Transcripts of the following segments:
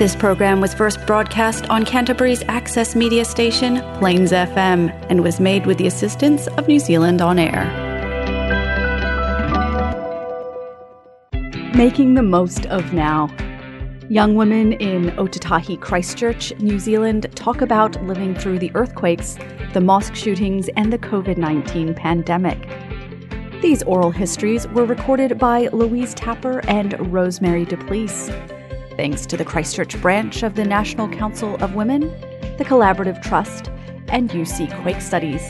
This program was first broadcast on Canterbury's access media station, Plains FM, and was made with the assistance of New Zealand On Air. Making the most of now. Young women in Ōtautahi Christchurch, New Zealand, talk about living through the earthquakes, the mosque shootings, and the COVID 19 pandemic. These oral histories were recorded by Louise Tapper and Rosemary Du Plessis thanks to the Christchurch branch of the National Council of Women, the Collaborative Trust, and UC Quake Studies.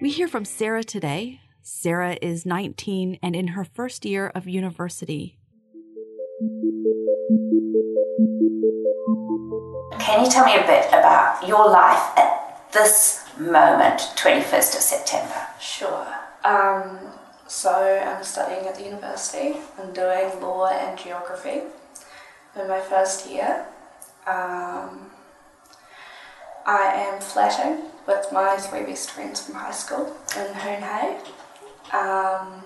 We hear from Sara today. Sara is 19 and in her first year of university. Can you tell me a bit about your life at this moment, 21st of September? Sure. Um, so I'm studying at the university. I'm doing law and geography in my first year. Um, I am flatting with my three best friends from high school in Hoon Hay. Um,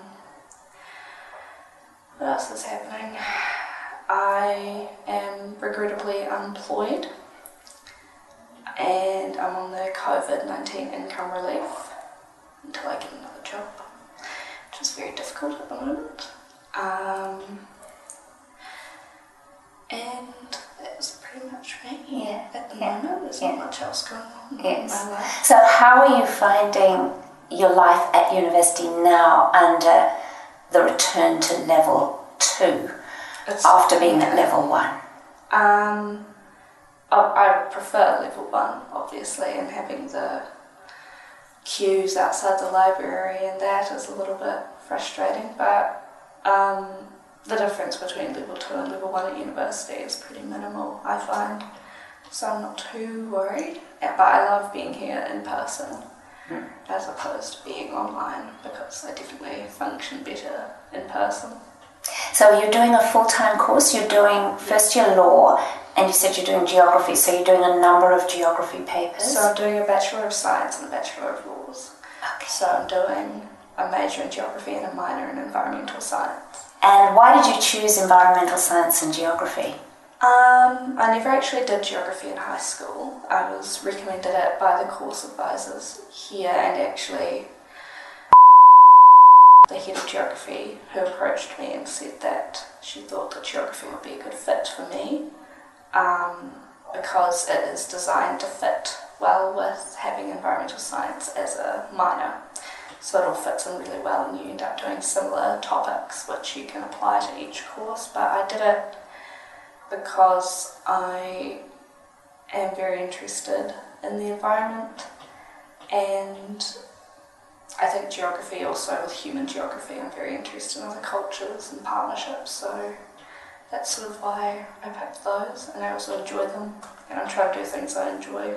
what else is happening? I am regrettably unemployed and I'm on the COVID 19 income relief until I get another job is very difficult at the moment. Um, and that's pretty much me Yeah, at the yeah, moment. There's yeah. not much else going on in Yes. my life. So, how are you finding your life at university now under the return to level two It's, after being at level one? Um, I, I prefer level one, obviously, and having the queues outside the library and that is a little bit frustrating, but um, the difference between level two and level one at university is pretty minimal, I find. So I'm not too worried, Uh, but I love being here in person as opposed to being online because I definitely function better in person. So, you're doing a full time course, you're doing first year law, and you said you're doing geography, so you're doing a number of geography papers. So I'm doing a Bachelor of Science and a Bachelor of Laws. okay. So I'm doing a major in geography and a minor in environmental science. And why did you choose environmental science and geography? Um, I never actually did geography in high school. I was recommended it by the course advisors here and actually the head of geography who approached me and said that she thought that geography would be a good fit for me um, because it is designed to fit well with having environmental science as a minor. So it all fits in really well and you end up doing similar topics which you can apply to each course. But I did it because I am very interested in the environment and I think geography also with human geography I'm very interested in other cultures and partnerships so that's sort of why I picked those and I also enjoy them and I'm trying to do things I enjoy.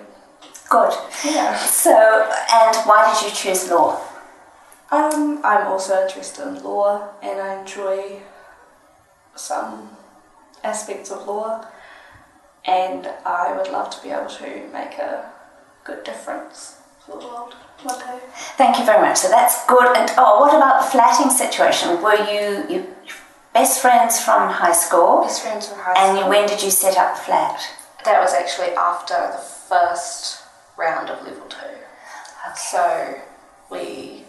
Good. Yeah. So, and why did you choose law? Um, I'm also interested in law and I enjoy some aspects of law and I would love to be able to make a good difference for the world one day. Thank you very much. So that's good. And oh, what about the flatting situation? Were you, you best friends from high school? Best friends from high And school. you, when did you set up the flat? That was actually after the first round of level two. So we,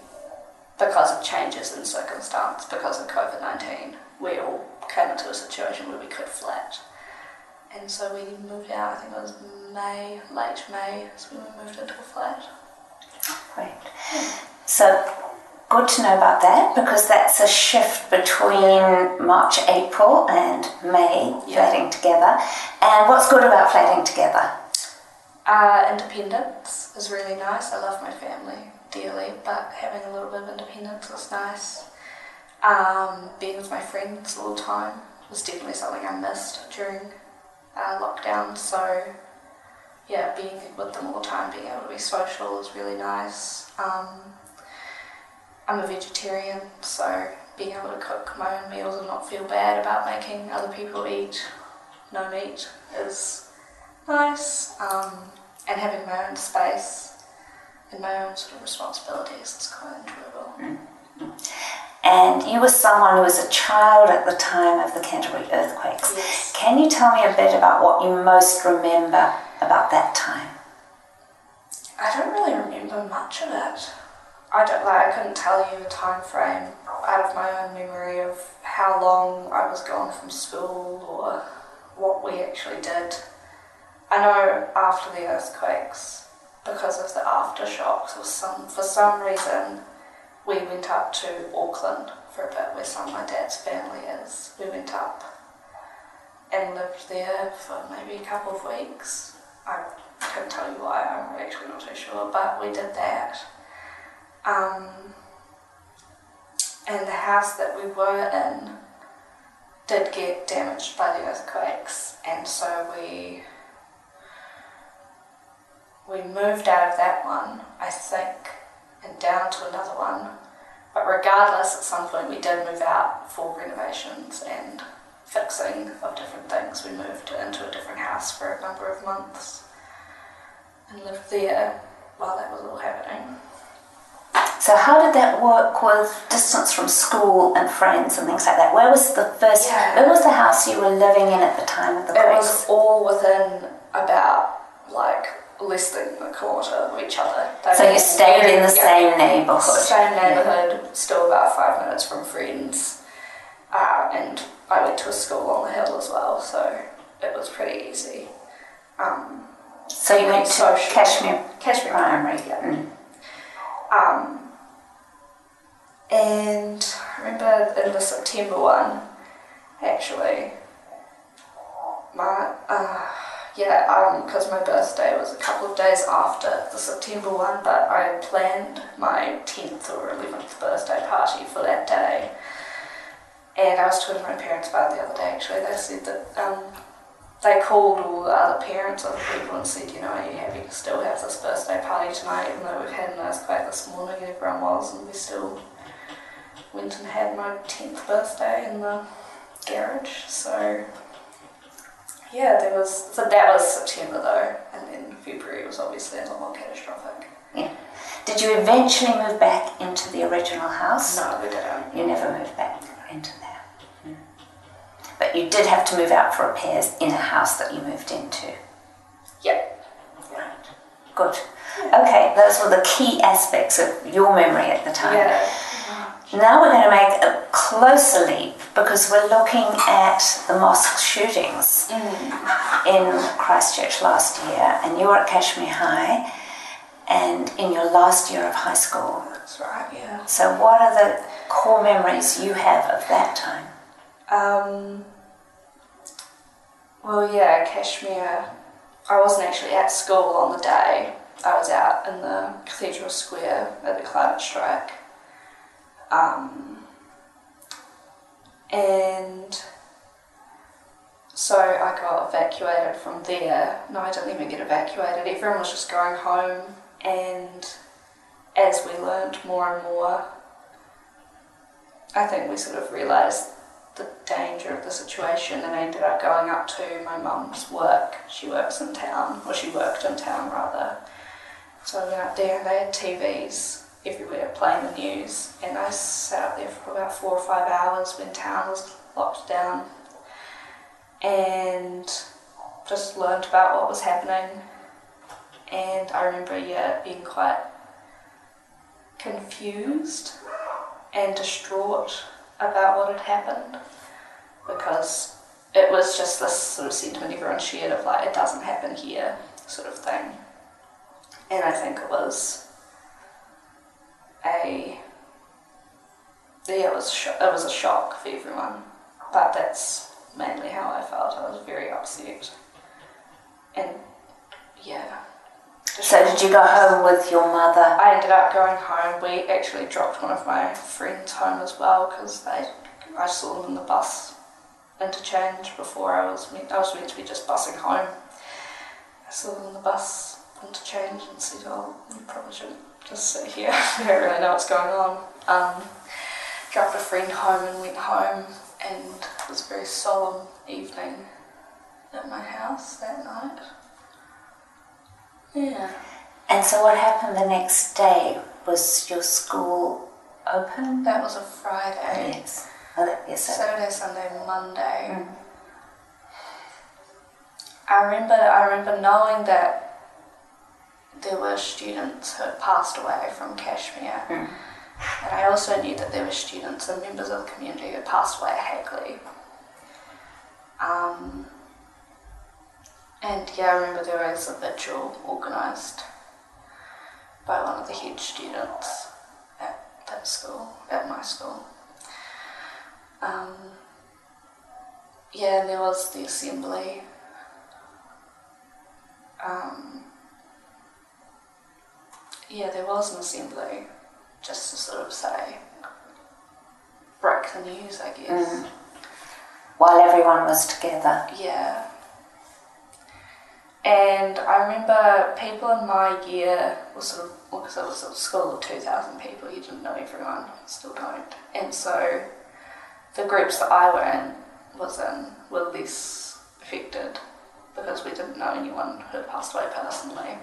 because of changes in circumstance, because of COVID 19, we all came into a situation where we could flat. And so we moved out, I think it was May, late May, when we moved into a flat. Great. So good to know about that because that's a shift between March, April, and May Yeah. flatting together. And what's good about flatting together? Uh, independence is really nice. I love my family but having a little bit of independence was nice. Um, being with my friends all the time was definitely something I missed during uh, lockdown. So, yeah, being with them all the time, being able to be social is really nice. Um, I'm a vegetarian, so being able to cook my own meals and not feel bad about making other people eat no meat is nice. Um, and having my own space and my own sort of responsibilities is quite enjoyable. Mm. And you were someone who was a child at the time of the Canterbury earthquakes. Yes. Can you tell me a bit about what you most remember about that time? I don't really remember much of it. I don't like. I couldn't tell you a time frame out of my own memory of how long I was gone from school or what we actually did. I know after the earthquakes, because of the aftershocks, or some for some reason, we went up to Auckland for a bit, where some of my dad's family is. We went up and lived there for maybe a couple of weeks. I can't tell you why. I'm actually not too sure, but we did that. Um, and the house that we were in did get damaged by the earthquakes, and so we we moved out of that one, I think, and down to another one. But regardless, at some point we did move out for renovations and fixing of different things. We moved into a different house for a number of months and lived there while that was all happening. So, how did that work with distance from school and friends and things like that? Where was the first, Yeah. where was the house you were living in at the time of the It was all within about like less than a kilometre of each other. They So you stayed in the yeah. same neighbourhood? Same neighbourhood, still about five minutes from friends. Uh, and I went to a school on the hill as well, so it was pretty easy. Um, So you went to. Cashmere Cashmere Primary. yeah. Mm. Um, and I remember in the September one, actually, my, uh, yeah, because my birthday was a couple of days after the September one, but I planned my 10th or 11th birthday party for that day. And I was talking to my parents about it the other day actually. They said that um, they called all the other parents, other people, and said, you know, are you happy to still have this birthday party tonight, even though we've had an earthquake this morning everyone was, and we still went and had my 10th birthday in the garage. So, yeah, there was, so that was September though, and then February was obviously a lot more catastrophic. Yeah. Did you eventually move back into the original house? No, we didn't. You never moved back into there. Mm. But you did have to move out for repairs in a house that you moved into. Yep. Right. Good. Okay, those were the key aspects of your memory at the time. Yeah. Now we're going to make a closer leap because we're looking at the mosque shootings in Christchurch last year, and you were at Cashmere High and in your last year of high school. That's right, yeah. So, what are the core memories you have of that time? Um, well, yeah, Cashmere. I wasn't actually at school on the day. I was out in the Cathedral Square at the climate strike. Um, and so I got evacuated from there. No, I didn't even get evacuated. Everyone was just going home, and as we learned more and more, I think we sort of realised the danger of the situation and ended up going up to my mum's work. She works in town, or she worked in town rather. So I went up there and they had TVs everywhere playing the news. And I sat up there for about four or five hours when town was locked down and just learned about what was happening. And I remember yeah being quite confused and distraught about what had happened because it was just this sort of sentiment everyone shared of like it doesn't happen here sort of thing. And I think it was a yeah it was it was a shock for everyone but that's mainly how I felt I was very upset and yeah So, did you go home with your mother? I ended up going home. We actually dropped one of my friends home as well because they, I saw them in the bus interchange before I was meant, I was meant to be just bussing home. I saw them in the bus interchange and said, "Oh, you probably shouldn't just sit here. I don't really know what's going on." Um, dropped a friend home and went home, and it was a very solemn evening at my house that night. Yeah. And so, what happened the next day? Was your school open? That was a Friday. Yes. Oh, that, yes. Saturday, Sunday, Monday. I remember I remember knowing that there were students who had passed away from Cashmere. Mm. And I also knew that there were students and members of the community who had passed away at Hagley. Um, and yeah, I remember there was a vigil organised by one of the head students at that school, at my school. Um, yeah, and there was the assembly. Um, yeah, there was an assembly, just to sort of say, break the news, I guess. Mm. While everyone was together. Yeah. And I remember people in my year were sort of, because it was a school of 2,000 people, you didn't know everyone, still don't. And so the groups that I were in, was in, were less affected because we didn't know anyone who had passed away personally.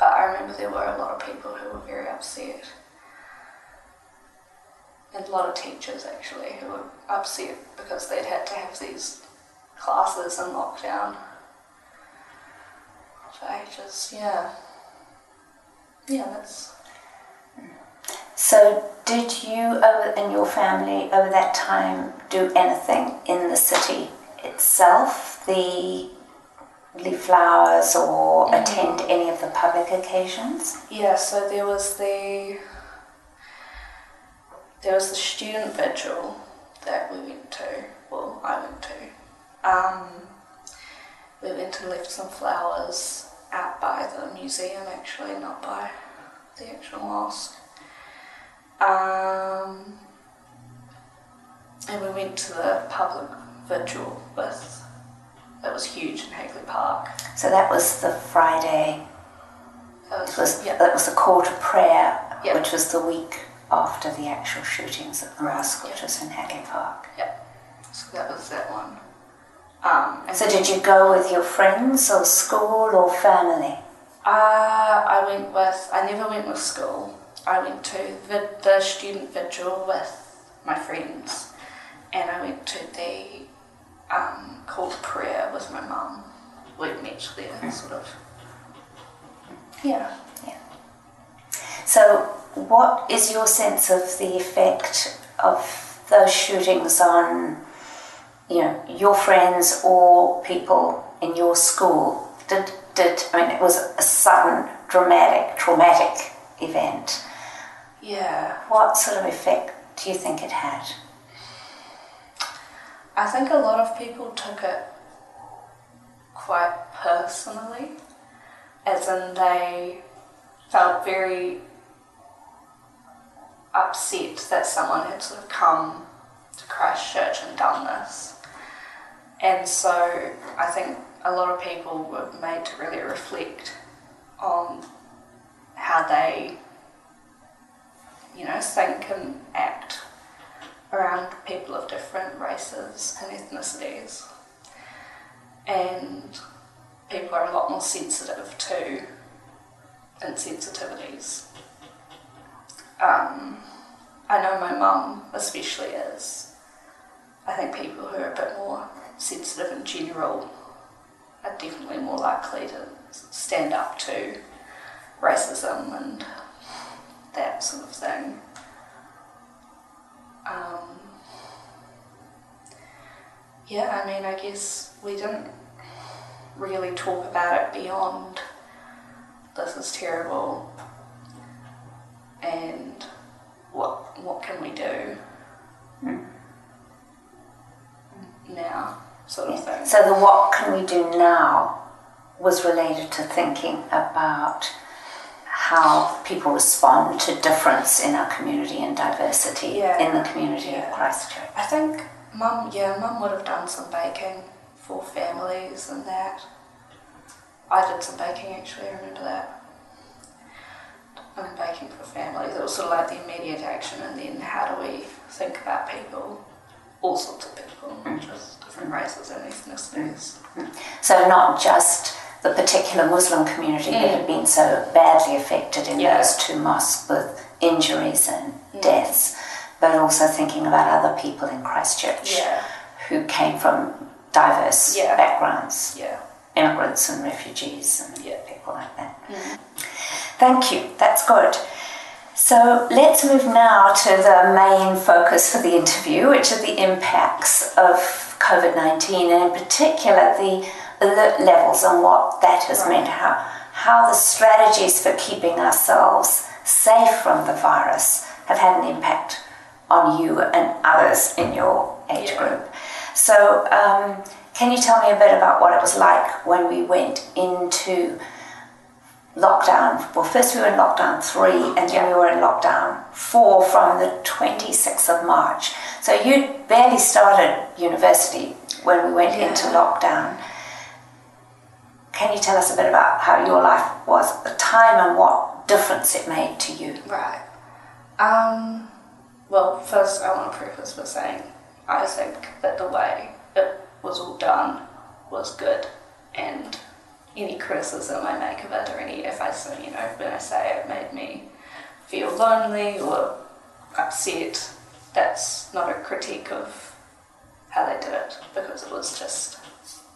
But I remember there were a lot of people who were very upset. And a lot of teachers actually who were upset because they'd had to have these classes in lockdown for ages. Yeah. Yeah, that's. So, did you over, and your family over that time do anything in the city itself? The leaf flowers or attend any of the public occasions? Yeah, so there was the. There was the student vigil that we went to. Well, I went to. Um, we went and left some flowers out by the museum, actually, not by the actual mosque. Um, and we went to the public vigil with. That was huge in Hagley Park. So that was the Friday. That It was yeah, that was the call to prayer, Yeah. which was the week after the actual shootings at the mosque, which yeah. was in Hagley Park. yeah. So that was that one. Um, So, did you go with your friends or school or family? Uh, I went with, I never went with school. I went to the, the student vigil with my friends, and I went to the um, call to prayer with my mum. We met there, sort of. Yeah, yeah. So, what is your sense of the effect of those shootings on, you know, your friends or people in your school? Did did I mean it was a sudden, dramatic, traumatic event? Yeah. What sort of effect do you think it had? I think a lot of people took it quite personally, as in they felt very upset that someone had sort of come to Christchurch and done this. And so I think a lot of people were made to really reflect on how they, you know, think and act around people of different races and ethnicities. And people are a lot more sensitive to insensitivities. Um, I know my mum especially is. I think people who are a bit more sensitive in general are definitely more likely to stand up to racism and that sort of thing. Yeah, I mean, I guess we didn't really talk about it beyond this is terrible and what what can we do hmm. now sort of thing. So the what can we do now was related to thinking about how people respond to difference in our community and diversity Yeah. in the community Yeah. of Christchurch. I think mum, yeah, mum would have done some baking for families and that. I did some baking actually, I remember that. I mean, baking for families. It was sort of like the immediate action, and then how do we think about people, all sorts of people, not just different races and ethnicities. Mm. So not just the particular Muslim community that mm. had been so badly affected in Yeah. those two mosques with injuries and deaths, but also thinking about other people in Christchurch Yeah. who came from diverse Yeah. backgrounds, Yeah. immigrants and refugees and people like that. Mm. Thank you, that's good. So let's move now to the main focus for the interview, which are the impacts of COVID 19 and, in particular, the alert levels and what that has meant, how, how the strategies for keeping ourselves safe from the virus have had an impact on you and others in your age Yeah. group. So, um, can you tell me a bit about what it was like when we went into lockdown. Well, first we were in lockdown three, and then we were in lockdown four from the 26th of March. So you'd barely started university when we went into lockdown. Can you tell us a bit about how your life was at the time and what difference it made to you? Right. Um, well, first I want to preface by saying I think that the way it was all done was good, and any criticism I make of it, or any if I say, you know, when I say it made me feel lonely or upset, that's not a critique of how they did it because it was just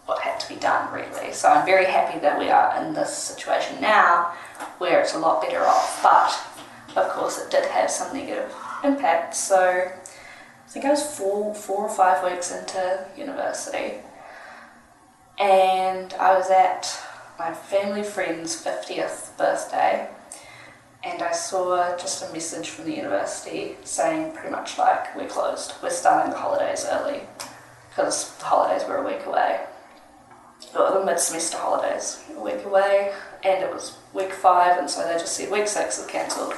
what had to be done, really. So I'm very happy that we are in this situation now where it's a lot better off, but of course it did have some negative impacts. So I think I was four, four or five weeks into university, and I was at my family friend's 50th birthday, and I saw just a message from the university saying pretty much like, We're closed, we're starting the holidays early, because the holidays were a week away. The mid semester holidays, a week away, and it was week five, and so they just said week six is cancelled,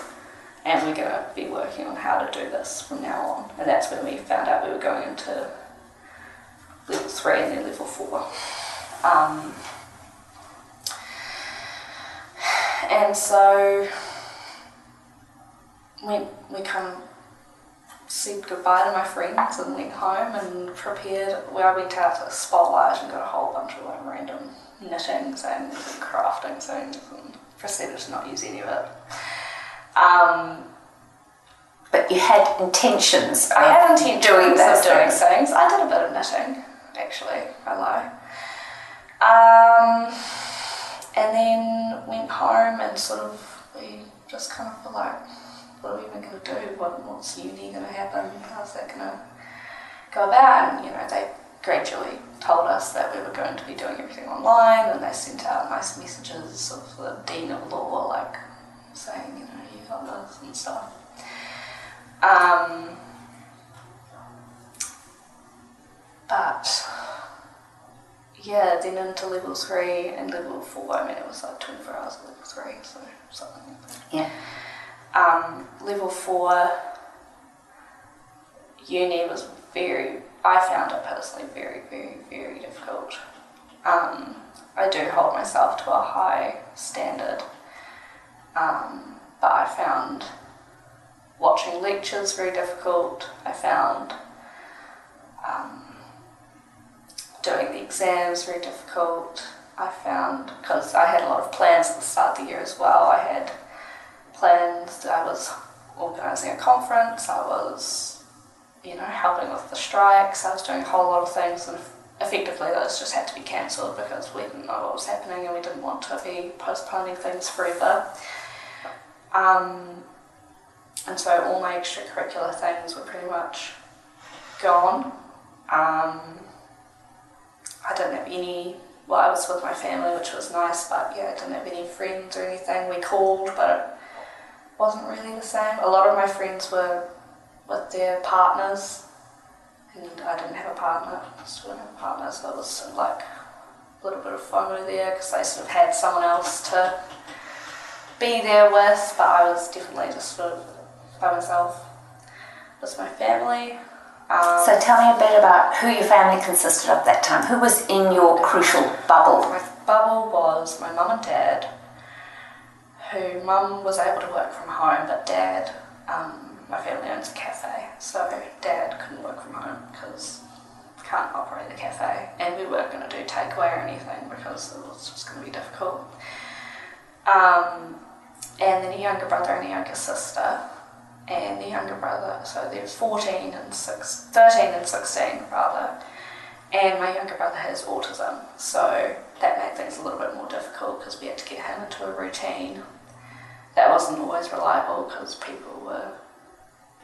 and we're going to be working on how to do this from now on. And that's when we found out we were going into level three and then level four. Um, and so we, we of said goodbye to my friends and went home and prepared. Well, I went out to Spotlight and got a whole bunch of like random knitting and crafting things and proceeded to not use any of it. Um, But you had intentions. I of had intentions doing of those doing things. things. I did a bit of knitting, actually. I lie. Um, and then went home and sort of we just kind of were like, what are we even going to do? What, what's uni going to happen? How's that going to go about? And you know, they gradually told us that we were going to be doing everything online, and they sent out nice messages of the dean of law, like saying, you know, and stuff. Um, but yeah, then into level three and level four. I mean, it was like 24 hours level three, so something like that. Yeah. Um, level four, uni was very, I found it personally very, very, very difficult. Um, I do hold myself to a high standard, um, but I found watching lectures very difficult. I found um, doing the exams very difficult. I found, because I had a lot of plans at the start of the year as well, I had plans, I was organising a conference, I was, you know, helping with the strikes, I was doing a whole lot of things, and effectively those just had to be cancelled because we didn't know what was happening and we didn't want to be postponing things forever. Um, and so all my extracurricular things were pretty much gone. Um, I didn't have any. Well, I was with my family, which was nice, but yeah, I didn't have any friends or anything. We called, but it wasn't really the same. A lot of my friends were with their partners, and I didn't have a partner. Still didn't have a partner, so it was like a little bit of FOMO there because I sort of had someone else to be there with, but I was definitely just sort of by myself. With my family. Um, So tell me a bit about who your family consisted of that time. Who was in your crucial bubble? My bubble was my mum and dad, who mum was able to work from home, but dad, um, my family owns a cafe, so dad couldn't work from home because can't operate the cafe, and we weren't going to do takeaway or anything because it was just going to be difficult. Um, and then a younger brother and a younger sister, and the younger brother, so they're 14 and 6, 13 and 16 rather, and my younger brother has autism, so that made things a little bit more difficult because we had to get him into a routine. That wasn't always reliable because people were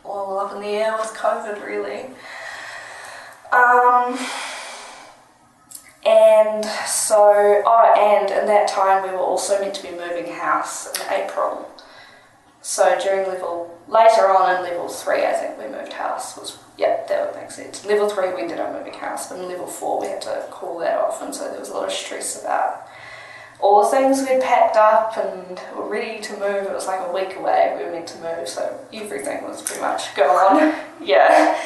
all up in the air with COVID, really. Um, and so, oh, and in that time we were also meant to be moving house in April. So during level, later on in level three, I think we moved house. Was yeah, that would make sense. Level three, we ended up moving house, but in level four, we had to call that off, and so there was a lot of stress about all the things we'd packed up and were ready to move. It was like a week away. We were meant to move, so everything was pretty much gone. yeah.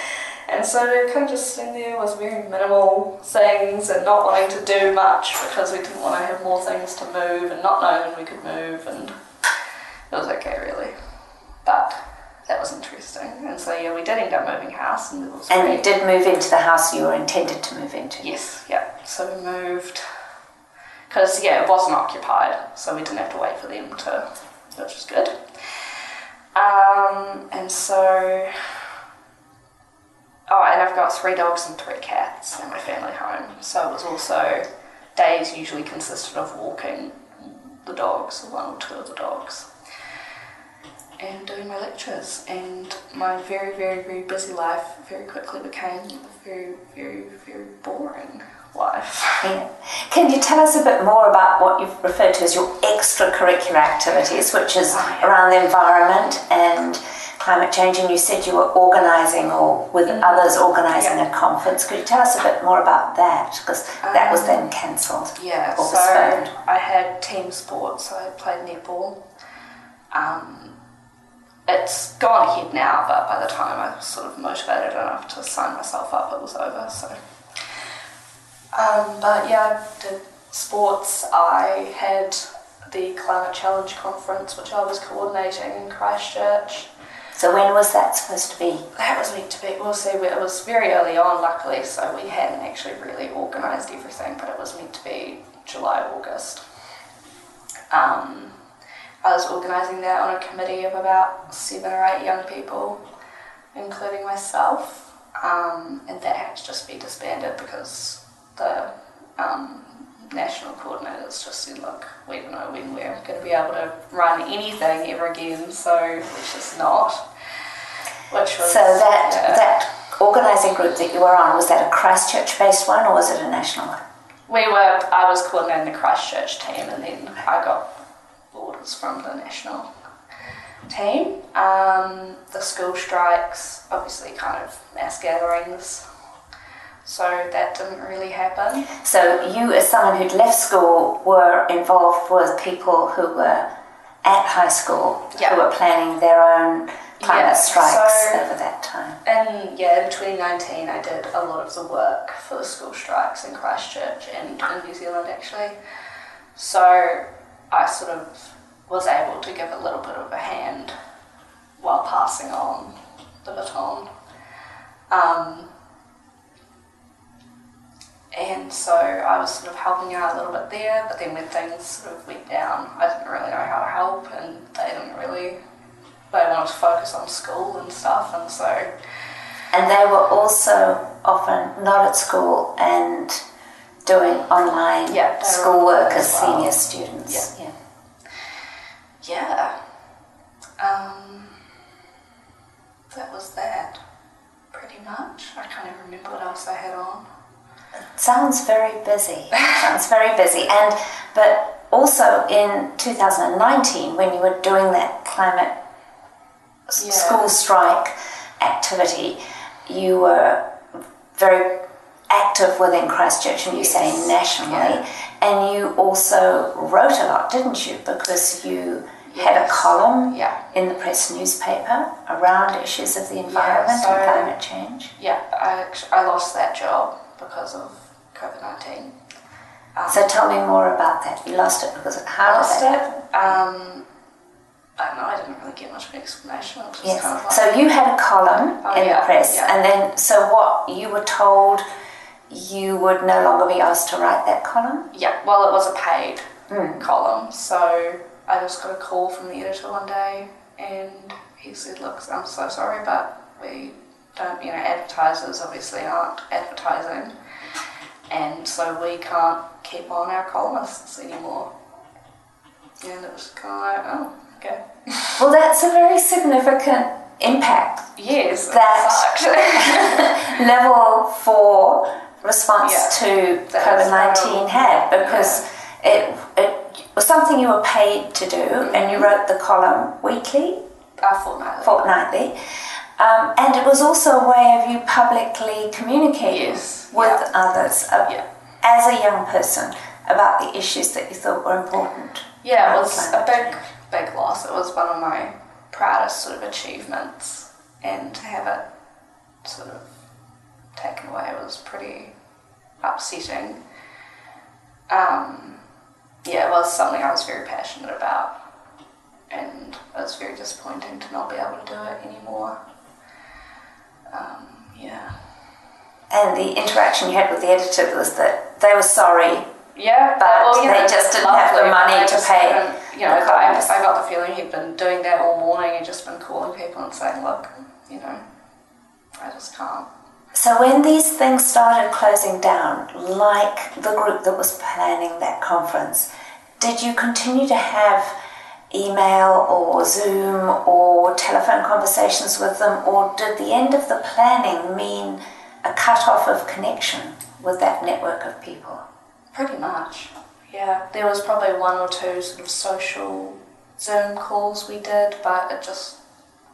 And so kind of just sitting there with very minimal things and not wanting to do much because we didn't want to have more things to move and not knowing when we could move and it was okay really. But that was interesting. And so yeah, we did end up moving house and it was And great. you did move into the house you were intended to move into. Yes, yeah. So we moved because yeah, it wasn't occupied, so we didn't have to wait for them to, which was good. Um, and so, oh, and I've got three dogs and three cats in my family home. So it was also days usually consisted of walking the dogs, one or two of the dogs. And doing my lectures, and my very, very, very busy life very quickly became a very, very, very boring life. Yeah. Can you tell us a bit more about what you've referred to as your extracurricular activities, which is Oh, yeah. around the environment and climate change? And you said you were organising or with others organising. Yeah. a conference. Could you tell us a bit more about that? Because that was Um, then cancelled. Yeah, Or so postponed. I had team sports. I played netball. Um, it's gone ahead now, but by the time I was sort of motivated enough to sign myself up, it was over. So, um, but yeah, I did sports. I had the Climate Challenge conference, which I was coordinating in Christchurch. So when was that supposed to be? That was meant to be. We'll see. It was very early on, luckily, so we hadn't actually really organised everything, but it was meant to be July, August. Um, I was organising that on a committee of about seven or eight young people, including myself, um, and that had to just be disbanded because the um, national coordinators just said, look, we don't know when we're going to be able to run anything ever again, so which is not. Which was So that yeah. that organising group that you were on was that a Christchurch-based one or was it a national one? we were. I was coordinating the Christchurch team, and then I got orders from the national team. Um, the school strikes, obviously, kind of mass gatherings. So that didn't really happen. So you, as someone who'd left school, were involved with people who were at high school Yeah. who were planning their own climate Yeah, strikes so- over that time. And yeah, in 2019, I did a lot of the work for the school strikes in Christchurch and in New Zealand actually. So I sort of was able to give a little bit of a hand while passing on the baton. Um, and so I was sort of helping out a little bit there, but then when things sort of went down, I didn't really know how to help, and they didn't really. They wanted to focus on school and stuff, and so And they were also often not at school and doing online Yeah, schoolwork as well. senior students. Yeah. Yeah. Um, that was that, pretty much. I can't even remember what else I had on. Sounds very busy. Sounds very busy. And but also in 2019, when you were doing that climate Yeah. school strike activity, you were very active within Christchurch, and you say Yes. nationally. And you also wrote a lot, didn't you? Because you had a column Yeah. in the press newspaper around issues of the environment so- and climate change. Yeah, I, I lost that job because of COVID 19. Um, So tell me more about that. You lost it because of how lost did that it. Um, I don't know, I didn't really get much of an explanation. It was just Yes. kind of like, So you had a column Oh, in yeah, the press, yeah. and then so what you were told you would no longer be asked to write that column. Yeah, well, it was a paid Mm. column, so I just got a call from the editor one day, and he said, look, I'm so sorry, but we don't, you know, advertisers obviously aren't advertising, and so we can't keep on our columnists anymore. And it was kind of like, oh, okay. Well, that's a very significant impact. Yes, that level four response Yeah, to COVID nineteen had because it it was something you were paid to do, and you wrote the column weekly, uh, fortnightly. fortnightly. Um, and it was also a way of you publicly communicating Yes, with yeah. others uh, Yeah. as a young person about the issues that you thought were important. Yeah, it was a big, change. big loss. It was one of my proudest sort of achievements, and to have it sort of taken away was pretty upsetting. Um, yeah, it was something I was very passionate about, and it was very disappointing to not be able to do it anymore. Um, yeah. And the interaction you had with the editor was that they were sorry Yeah, But well, they know, just didn't have the money to pay You know, the I. I got the feeling he'd been doing that all morning. He'd just been calling people and saying, "Look, you know, I just can't." So when these things started closing down, like the group that was planning that conference, did you continue to have email or Zoom or telephone conversations with them, or did the end of the planning mean a cut off of connection with that network of people? Pretty much. Yeah, there was probably one or two sort of social Zoom calls we did, but it just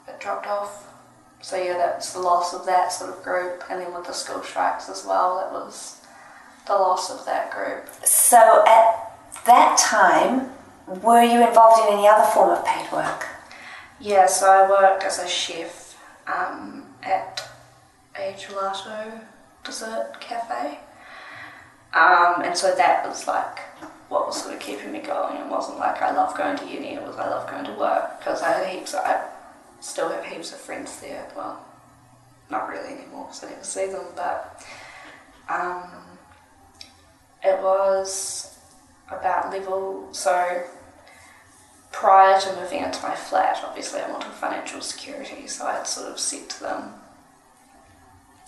it dropped off. So yeah, that's the loss of that sort of group, and then with the school strikes as well, it was the loss of that group. So at that time, were you involved in any other form of paid work? Yeah, so I worked as a chef um, at a gelato dessert cafe. Um, and so that was like what was sort of keeping me going. It wasn't like I love going to uni, it was I love going to work because I had heaps, I still have heaps of friends there. Well, not really anymore because I never see them, but um, it was about level, so prior to moving into my flat, obviously I wanted financial security, so I had sort of said to them,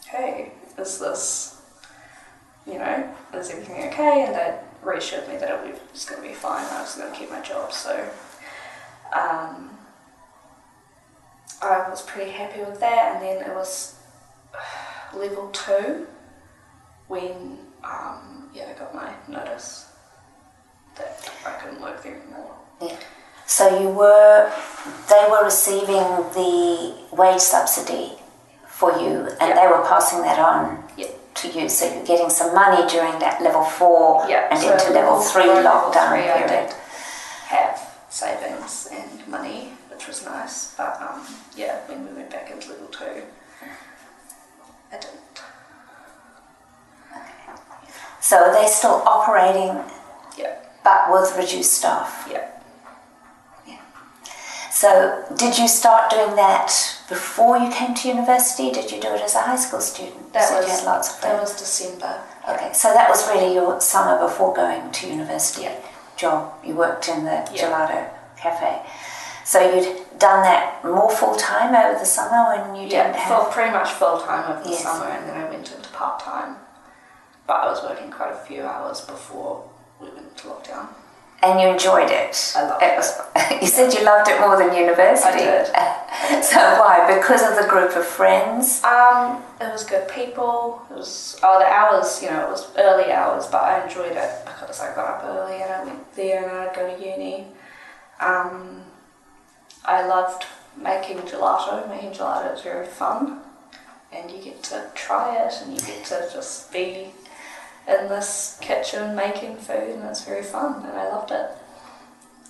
hey, is this, you know, is everything okay? And they reassured me that it was going to be fine, I was going to keep my job, so um, I was pretty happy with that, and then it was level two when, um, yeah, I got my notice that I couldn't work there anymore. So you were, they were receiving the wage subsidy for you, and Yeah. they were passing that on Yeah. to you. So you're getting some money during that level four Yeah, and so into level three level lockdown three, I period. did have savings and money, which was nice. But um, yeah, when we went back into level two, I didn't. So are they still operating, Yeah, but with reduced staff? yeah. So did you start doing that before you came to university? Did you do it as a high school student? That said was you had lots of that was December. Okay, so that was really your summer before going to university Yeah. job. You worked in the Yeah. gelato cafe. So you'd done that more full time over the summer when you Yeah, didn't have full, pretty much full time over the Yes. summer, and then I went into part time. But I was working quite a few hours before we went into lockdown. And you enjoyed it. I loved it. Was, you said you loved it more than university. I did. so why? Because of the group of friends. Um, it was good people. It was oh the hours, you know, it was early hours, but I enjoyed it because I got up early and I went there and I'd go to uni. Um, I loved making gelato. Making gelato is very fun, and you get to try it and you get to just be in this kitchen making food, and it's very fun, and I loved it.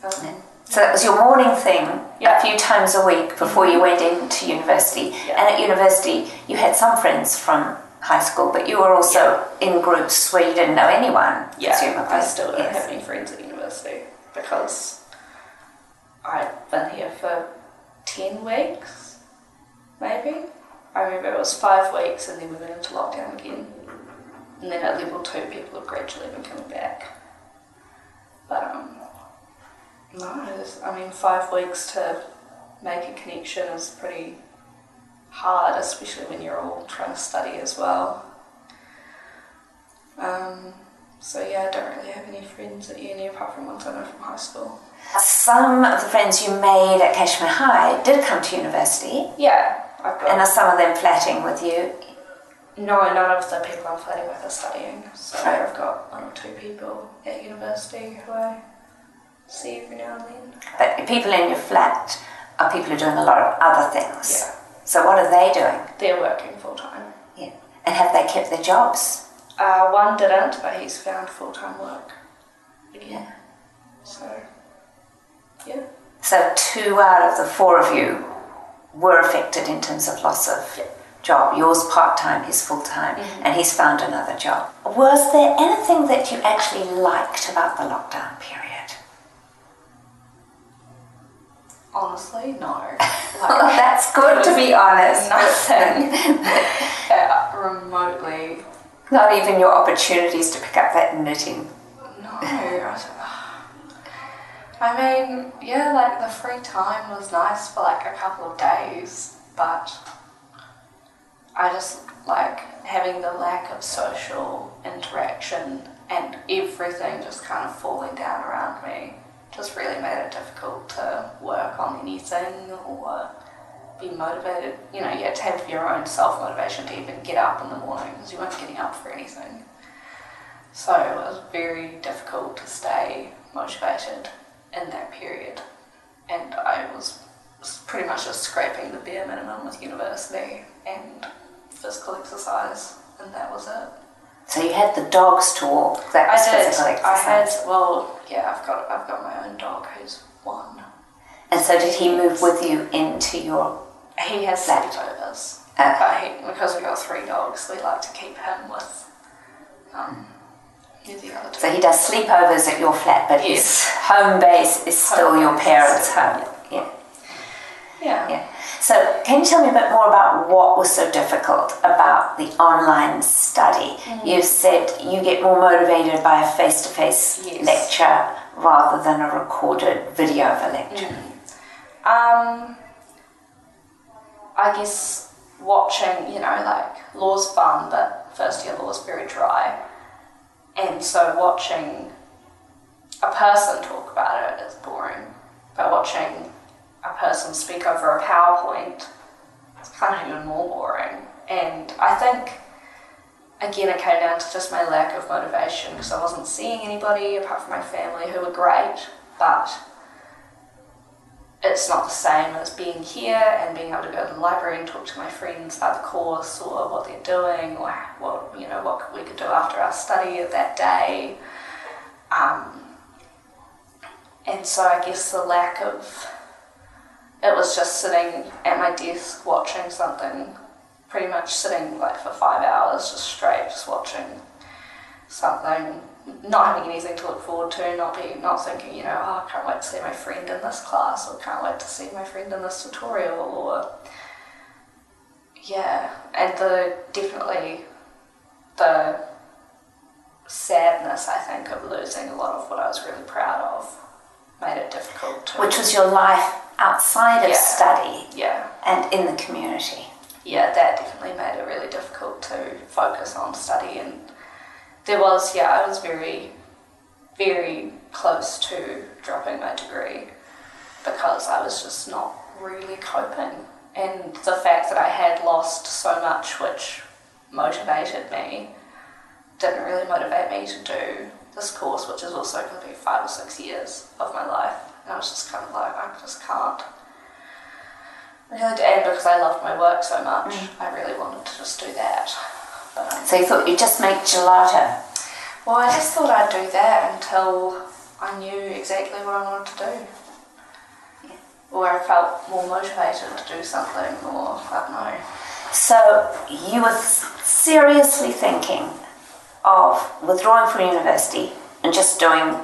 Um, So that was your morning thing Yeah. a few times a week before you went into university. Yeah. And at university, you had some friends from high school, but you were also in groups where you didn't know anyone. Yeah, presumably. I still don't Yes. have any friends at university because I'd been here for 10 weeks, maybe. I remember it was five weeks and then we went into lockdown again. And then at level two, people have gradually been coming back. But, um, no, was- I mean, five weeks to make a connection is pretty hard, especially when you're all trying to study as well. Um, so yeah, I don't really have any friends at uni apart from ones I know from high school. Some of the friends you made at Cashmere High did come to university, Yeah, I've got and are some of them flatting with you? No, none of the people I'm flirting with are studying. So. I've got one or two people at university who I see every now and then. But people in your flat are people who are doing a lot of other things. Yeah, So what are they doing? they're working full time. Yeah. And have they kept their jobs? Uh, one didn't, but he's found full time work again. So, yeah. So two out of the four of you were affected in terms of loss of Yeah. Job. Yours part time, his full time, and he's found another job. Was there anything that you actually liked about the lockdown period? Honestly, no. Oh, Like, that's good to be honest. nothing uh, remotely. Not even your opportunities to pick up that knitting. No. I I mean, yeah, like the free time was nice for like a couple of days, but I just like having the lack of social interaction and everything just kind of falling down around me just really made it difficult to work on anything or be motivated. You know, you had to have your own self motivation to even get up in the morning because you weren't getting up for anything. So it was very difficult to stay motivated in that period. And I was pretty much just scraping the bare minimum with university and physical exercise, and that was it. So you had the dogs to walk. That was I did. physical I had well, yeah. I've got I've got my own dog who's one. And so did he move with you into your? He has sleepovers, Uh, but he, because we got three dogs, we like to keep him with um, with the other two. so he does sleepovers at your flat, but his home base is still Home your parents' still- home. Yeah. yeah. So, can you tell me a bit more about what was so difficult about the online study? You said you get more motivated by a face to face lecture rather than a recorded video of a lecture. Um, I guess watching, you know, like law's fun, but first year law's very dry, and so watching a person talk about it is boring. But watching a person speak over a PowerPoint it's kind of even more boring. And I think again it came down to just my lack of motivation because I wasn't seeing anybody apart from my family who were great, but it's not the same as being here and being able to go to the library and talk to my friends about the course or what they're doing or what you know what we could do after our study of that day. Um, and so I guess the lack of it was just sitting at my desk watching something, pretty much sitting like for five hours just straight, just watching something, not having anything to look forward to, not being, not thinking, you know, oh, I can't wait to see my friend in this class, or can't wait to see my friend in this tutorial, or yeah, and the definitely the sadness I think of losing a lot of what I was really proud of made it difficult to Which was your life outside of Yeah. study yeah and in the community. yeah, that definitely made it really difficult to focus on study. And there was, yeah, I was very, very close to dropping my degree because I was just not really coping. And the fact that I had lost so much, which motivated me, didn't really motivate me to do this course, which is also going to be five or six years of my life. And I was just kind of like, I just can't. Really, and because I loved my work so much, I really wanted to just do that. But, um, So you thought you'd just make gelato. well, I just thought I'd do that until I knew exactly what I wanted to do. Or I felt more motivated to do something, or I don't know. So you were seriously thinking of withdrawing from university and just doing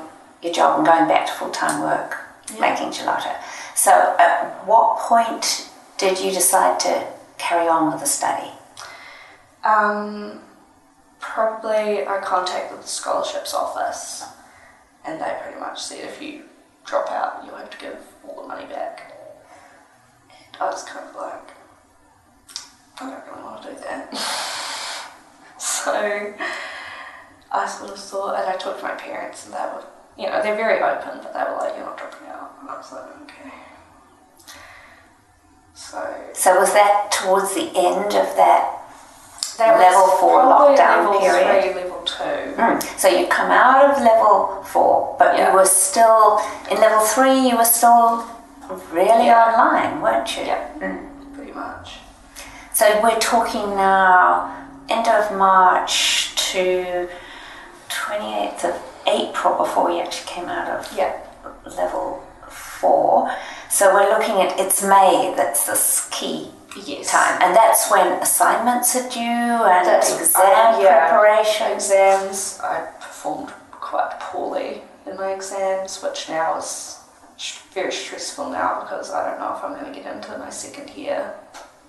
your job and going back to full time work, Yeah. making gelato. So at what point did you decide to carry on with the study? Um, probably I contacted the scholarships office, and they pretty much said if you drop out, you'll have to give all the money back. And I was kind of like, I don't really want to do that. so I sort of thought, and I talked to my parents, and they were, you know, they're very open, but they were like, you're not dropping out. And I was like, okay. So, So was that towards the end of that? that Level four lockdown level period. Three, level two. Mm. So you come out of level four, but Yeah. you were still in level three. You were still really Yeah. online, weren't you? Yeah. Mm. Pretty much. So we're talking now end of March to 28th of April before you actually came out of Yeah. level four. So we're looking at it's May that's this key Yes. time, and that's when assignments are due and That's- exam yeah. preparation. Exams, I performed quite poorly in my exams, which now is very stressful now because I don't know if I'm going to get into my second year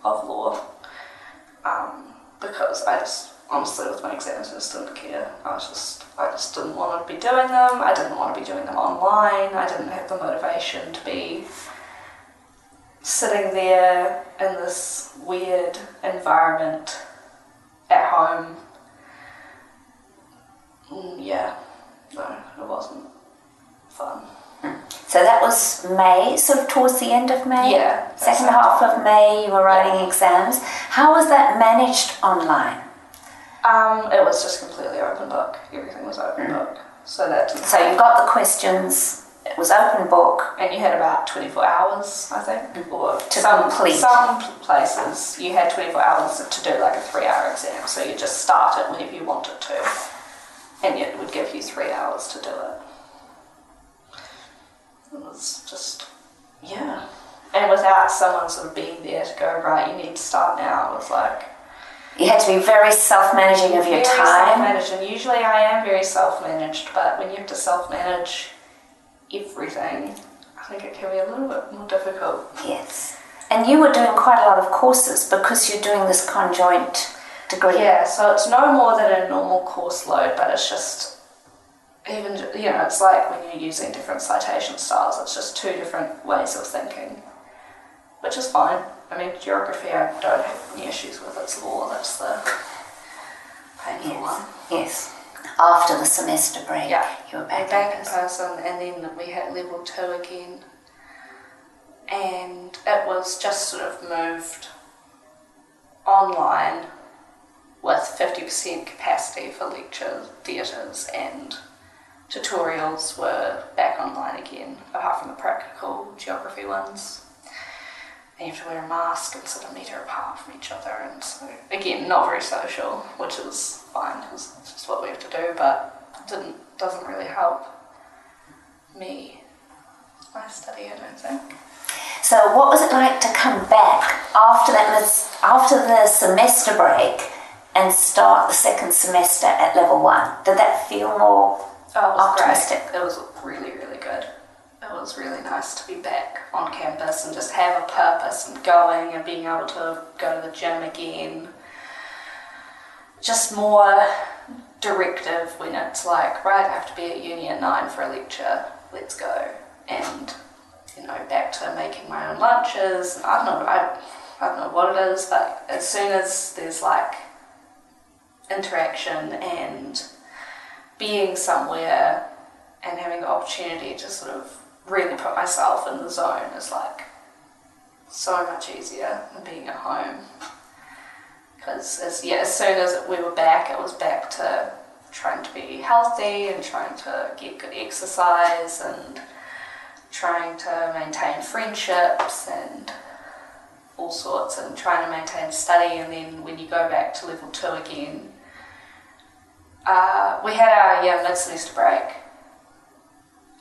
of law. Um, because I just honestly with my exams I just didn't care. I was just I just didn't want to be doing them. I didn't want to be doing them online. I didn't have the motivation to be sitting there in this weird environment at home. Mm, yeah, no, it wasn't fun. So that was May, sort of towards the end of May. Yeah, Second half time. of May, you were writing Yeah. exams. How was that managed online? Um, it was just completely open book. Everything was open book. So that So you got the questions. It was open book. and you had about 24 hours, I think, or To some complete. some places you had 24 hours to do like a three-hour exam. So you just start it whenever you wanted to, and it would give you three hours to do it. It was just yeah, and without someone sort of being there to go right, you need to start now. It was like You had to be very self-managing of your very time. self-managed, and usually I am very self-managed, but when you have to self-manage everything, I think it can be a little bit more difficult. Yes. And you were doing quite a lot of courses because you're doing this conjoint degree. Yeah, so it's no more than a normal course load, but it's just even you know it's like when you're using different citation styles. It's just two different ways of thinking, which is fine. I mean, geography I don't have any issues with. It's law that's the painful Yes. one. Yes. After the semester break, Yeah. you were back, back in person. and then we had level two again, and it was just sort of moved online with 50% capacity for lecture theatres and tutorials were back online again, apart from the practical geography ones. Have to wear a mask and sit a meter apart from each other, and so again, not very social, which is fine because it's just what we have to do, but it didn't doesn't really help me my study. I don't think. So, what was it like to come back after that? After the semester break and start the second semester at level one? Did that feel more Oh, it was optimistic? great. It was really, really good. It was really nice to be back on campus and just have a purpose and going and being able to go to the gym again. Just more directive when it's like, right, I have to be at uni at nine for a lecture, let's go. And, you know, back to making my own lunches. I don't know, I, I don't know what it is, but as soon as there's like interaction and being somewhere and having the opportunity to sort of really put myself in the zone is like so much easier than being at home. Because as yeah, as soon as we were back, it was back to trying to be healthy and trying to get good exercise and trying to maintain friendships and all sorts and trying to maintain study. And then when you go back to level two again, uh, we had our yeah, mid semester break,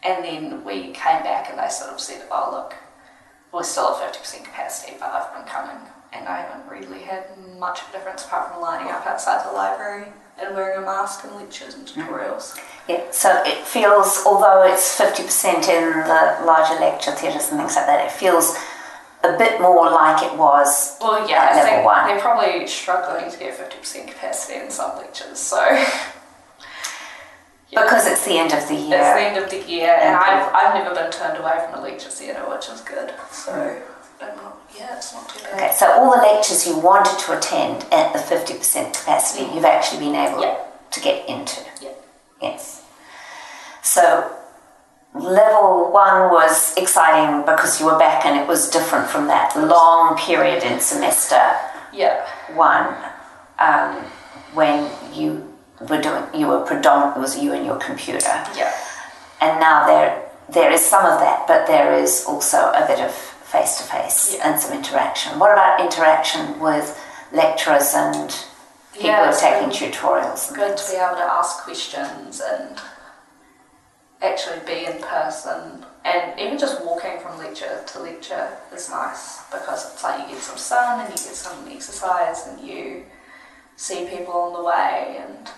and then we came back and they sort of said, "Oh look, we're still at fifty percent capacity, but I've been coming, and I haven't really had much of a difference apart from lining up outside the library and wearing a mask in lectures and mm. tutorials." Yeah, so it feels, although it's 50% in the larger lecture theatres and things like that, it feels a bit more like it was Well, yeah, level think one. they're probably struggling to get fifty percent capacity in some lectures, so. Yeah. because it's the end of the year. It's the end of the year, and I've, I've never been turned away from a lecture theatre, which is good. So I'm not Yeah, it's not too bad. Okay, so all the lectures you wanted to attend at the 50% capacity, you've actually been able Yeah. to get into. Yeah. Yes. So level one was exciting because you were back and it was different from that long period in semester Yeah. one um, when you were doing you were predominant it was you and your computer Yeah. and now there there is some of that but there is also a bit of face to face and some interaction what about interaction with lecturers and people Yeah, who are it's taking been tutorials and Good things? to be able to ask questions and actually be in person. And even just walking from lecture to lecture is nice because it's like you get some sun and you get some exercise and you see people on the way and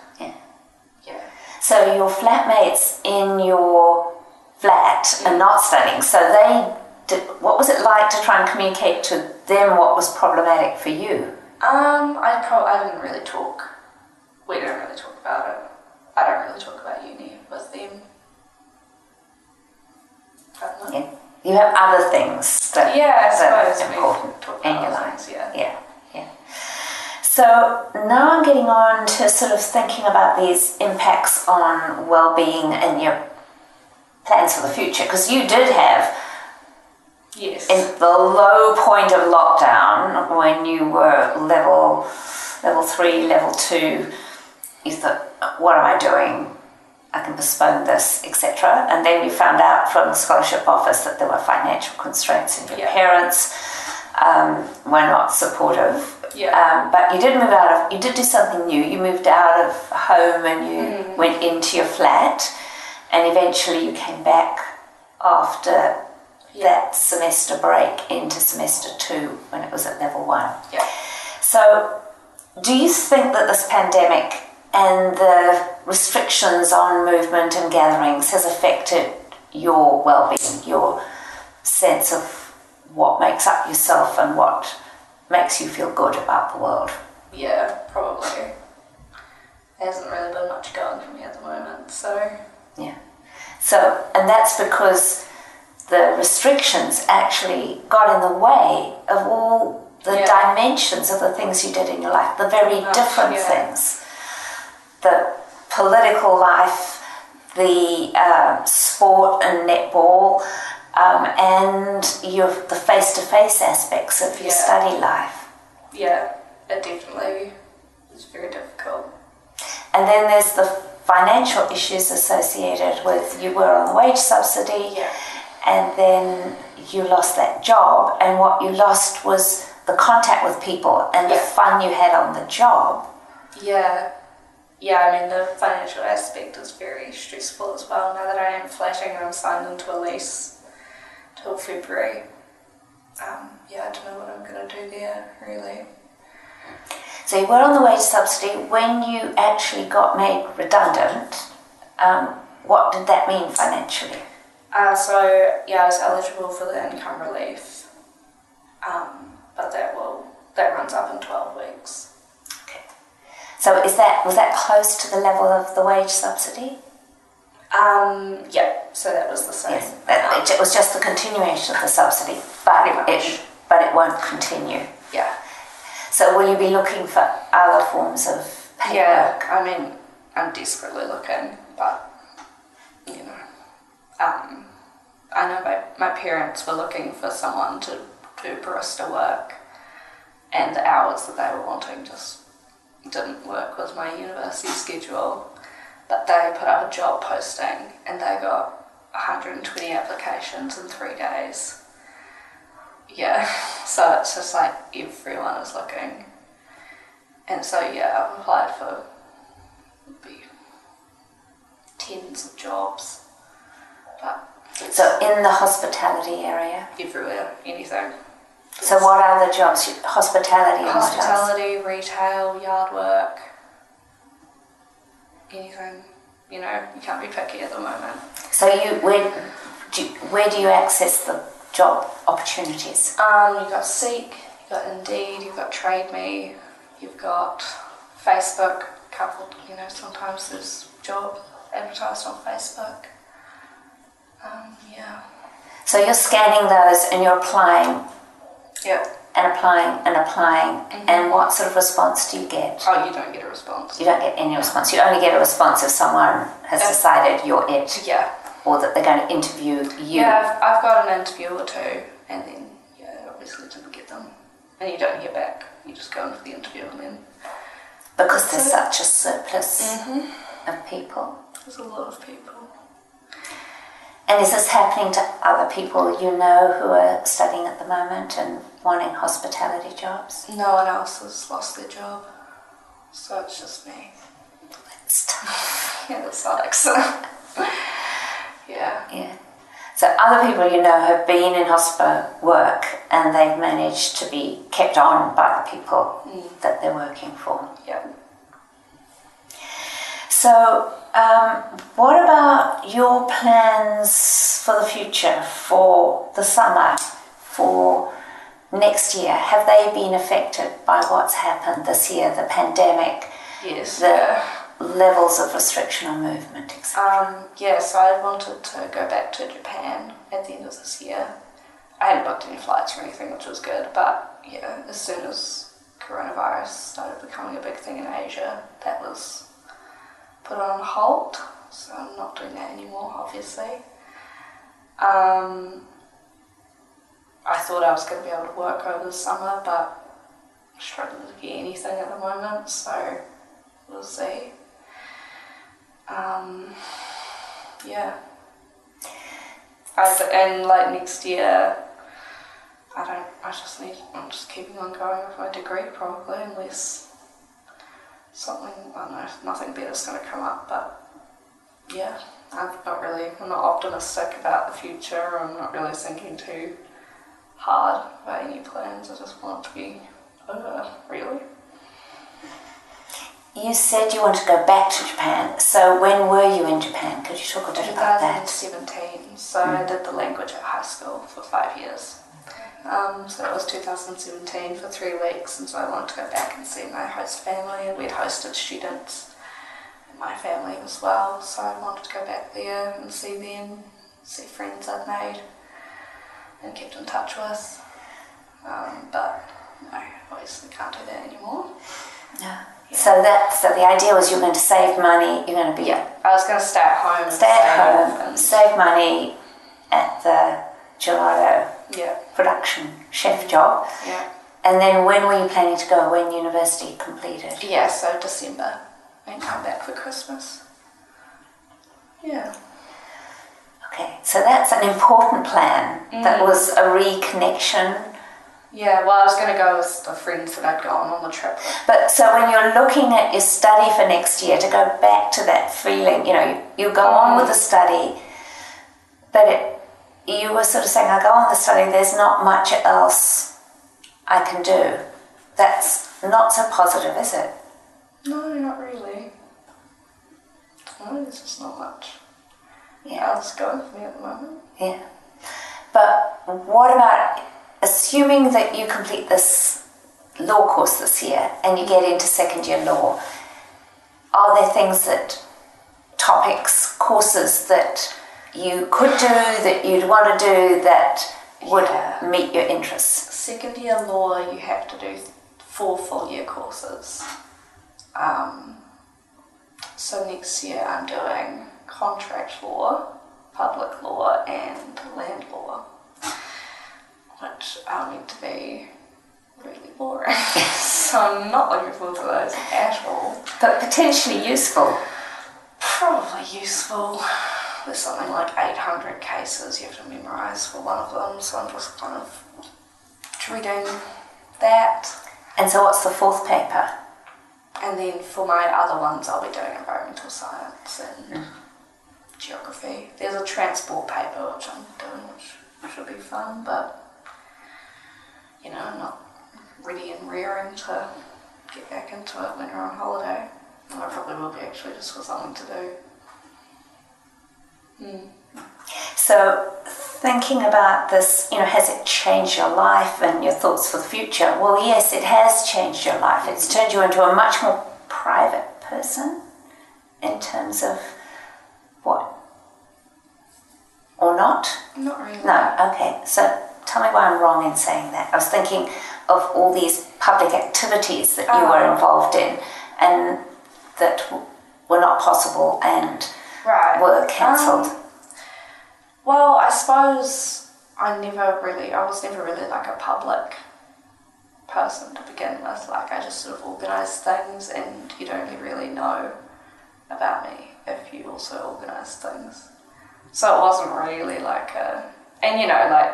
Yeah. So your flatmates in your flat are not studying. So they did, what was it like to try and communicate to them what was problematic for you? Um, I pro- I didn't really talk. We didn't really talk about it. I don't really talk about uni with them. I don't know. Yeah. You have other things that, Yeah, I that are suppose important talk in your life. things. Yeah, yeah. So now I'm getting on to sort of thinking about these impacts on well-being and your plans for the future because you did have Yes. in the low point of lockdown when you were level level three, level two, you thought, what am I doing? I can postpone this, etc. And then you found out from the scholarship office that there were financial constraints and your Yeah. parents um, were not supportive. Yeah. Um, but you did move out of, you did do something new. You moved out of home and you Mm. went into your flat, and eventually you came back after Yeah. that semester break into semester two when it was at level one. yeah. So, do you think that this pandemic and the restrictions on movement and gatherings has affected your well-being, your sense of what makes up yourself and what makes you feel good about the world? Yeah, probably. There hasn't really been much going for me at the moment, so Yeah. So, and that's because the restrictions actually got in the way of all the Yeah. dimensions of the things you did in your life, the very different yeah. things. The political life, the uh, sport and netball, um, and your, the face to face aspects of your Yeah. study life. yeah, it definitely is very difficult. And then there's the financial issues associated with you were on the wage subsidy. Yeah. and then you lost that job and what you lost was the contact with people and the fun you had on the job Yeah. Yeah, I mean, the financial aspect is very stressful as well now that I am flatting and I'm signed into a lease till February. Um, yeah, I don't know what I'm going to do there, really. so you were on the wage subsidy when you actually got made redundant um, what did that mean financially Uh, so, yeah, I was eligible for the income relief, um, but that will that runs up in 12 weeks. okay so is that was that close to the level of the wage subsidy Um, yeah, so that was the same. yes that, it, was just the continuation of the subsidy but it, but it won't continue Yeah. so will you be looking for other forms of pay Yeah. I mean, I'm desperately looking, but you know, um, I know my, my parents were looking for someone to do barista work, and the hours that they were wanting just didn't work with my university schedule. But they put up a job posting, and they got 120 applications in three days. Yeah, so it's just like everyone is looking. And so yeah, I've applied for tens of jobs, but So in the hospitality area. everywhere, anything. So what are the jobs? Hospitality and what else? Hospitality, retail, yard work, anything. You know, you can't be picky at the moment. So you where do you, where do you access the job opportunities? Um, you've got Seek, you've got Indeed, you've got TradeMe, you've got Facebook. Couple, you know, sometimes there's job advertised on Facebook. Um, yeah. So you're scanning those and you're applying Yeah. And applying and applying. And what sort of response do you get? Oh, you don't get a response. You don't get any response. You only get a response if someone has decided you're it Yeah. or that they're going to interview you. Yeah, I've, I've got an interview or two, and then, yeah, obviously didn't get them. And you don't hear back. You just go in for the interview, and then Because there's such a surplus Mm-hmm. of people. there's a lot of people. And is this happening to other people you know who are studying at the moment and wanting hospitality jobs? No one else has lost their job, so it's just me. It's tough. Yeah, that sucks. yeah. Yeah. So other people you know have been in hospital work and they've managed to be kept on by the people that they're working for. Yeah. So, um, what about your plans for the future, for the summer, for next year? Have they been affected by what's happened this year, the pandemic, Yes. the levels of restriction on movement, etc.? Um, yeah, so I wanted to go back to Japan at the end of this year. I hadn't booked any flights or anything, which was good, but yeah, as soon as coronavirus started becoming a big thing in Asia, that was put on hold. So I'm not doing that anymore, obviously. Um, I thought I was going to be able to work over the summer, but I'm struggling to get anything at the moment, so we'll see. Um, yeah. I, and like next year, I don't. I just need. I'm just keeping on going with my degree probably, unless something. I don't know. Nothing better's going to come up. But yeah, I'm not really. I'm not optimistic about the future. I'm not really thinking too hard about any plans. I just want it to be over. Really. You said you want to go back to Japan. So, when were you in Japan? Could you talk a bit about that? 2017. So I did the language at high school for five years. Um, so it was 2017 for three weeks, and so I wanted to go back and see my host family, and we'd hosted students in my family as well. So I wanted to go back there and see them, see friends I'd made, and kept in touch with. Um, but no, obviously can't do that anymore. Yeah. So that so the idea was you're going to save money. You're going to be Yeah, I was going to stay at home. Stay at home, and- save money at the gelato Yeah, production chef job. yeah. And then when were you planning to go? When university completed? Yeah, so December and come back for Christmas. Yeah. So that's an important plan. That Mm. was a reconnection. Yeah, well, I was going to go with the friends that I'd gone on the trip with. But so when you're looking at your study for next year, to go back to that feeling, you know, you, you go on with the study, but it, you were sort of saying, I go on the study, there's not much else I can do. That's not so positive, is it? No, not really. No, there's just not much Yeah. else going for me at the moment. Yeah. But what about assuming that you complete this law course this year and you get into second year law? Are there things that, topics, courses that you could do, that you'd want to do, that would Yeah. meet your interests? Second year law, you have to do four full year courses. Um, so next year I'm doing contract law, public law, and land law, which I'll need to be really boring. so I'm not looking forward to those at all. But potentially useful. Probably useful. There's something like 800 cases you have to memorise for one of them, so I'm just kind of reading that. And so, what's the fourth paper? And then for my other ones, I'll be doing environmental science and mm. Geography. There's a transport paper which I'm doing, which should be fun, but you know, I'm not ready and rearing to get back into it when you're on holiday. And I probably will be actually just for something to do. Hmm. So, thinking about this, you know, has it changed your life and your thoughts for the future? Well, yes, it has changed your life. It's turned you into a much more private person in terms of what? Or not? Not really. No, okay. So, tell me why I'm wrong in saying that. I was thinking of all these public activities that you were Oh. involved in and that w- were not possible and Right. were cancelled. Um, well, I suppose I never really, I was never really like a public person to begin with. Like, I just sort of organise things, and you don't really know about me if you also organise things. So it wasn't really like a, and you know, like,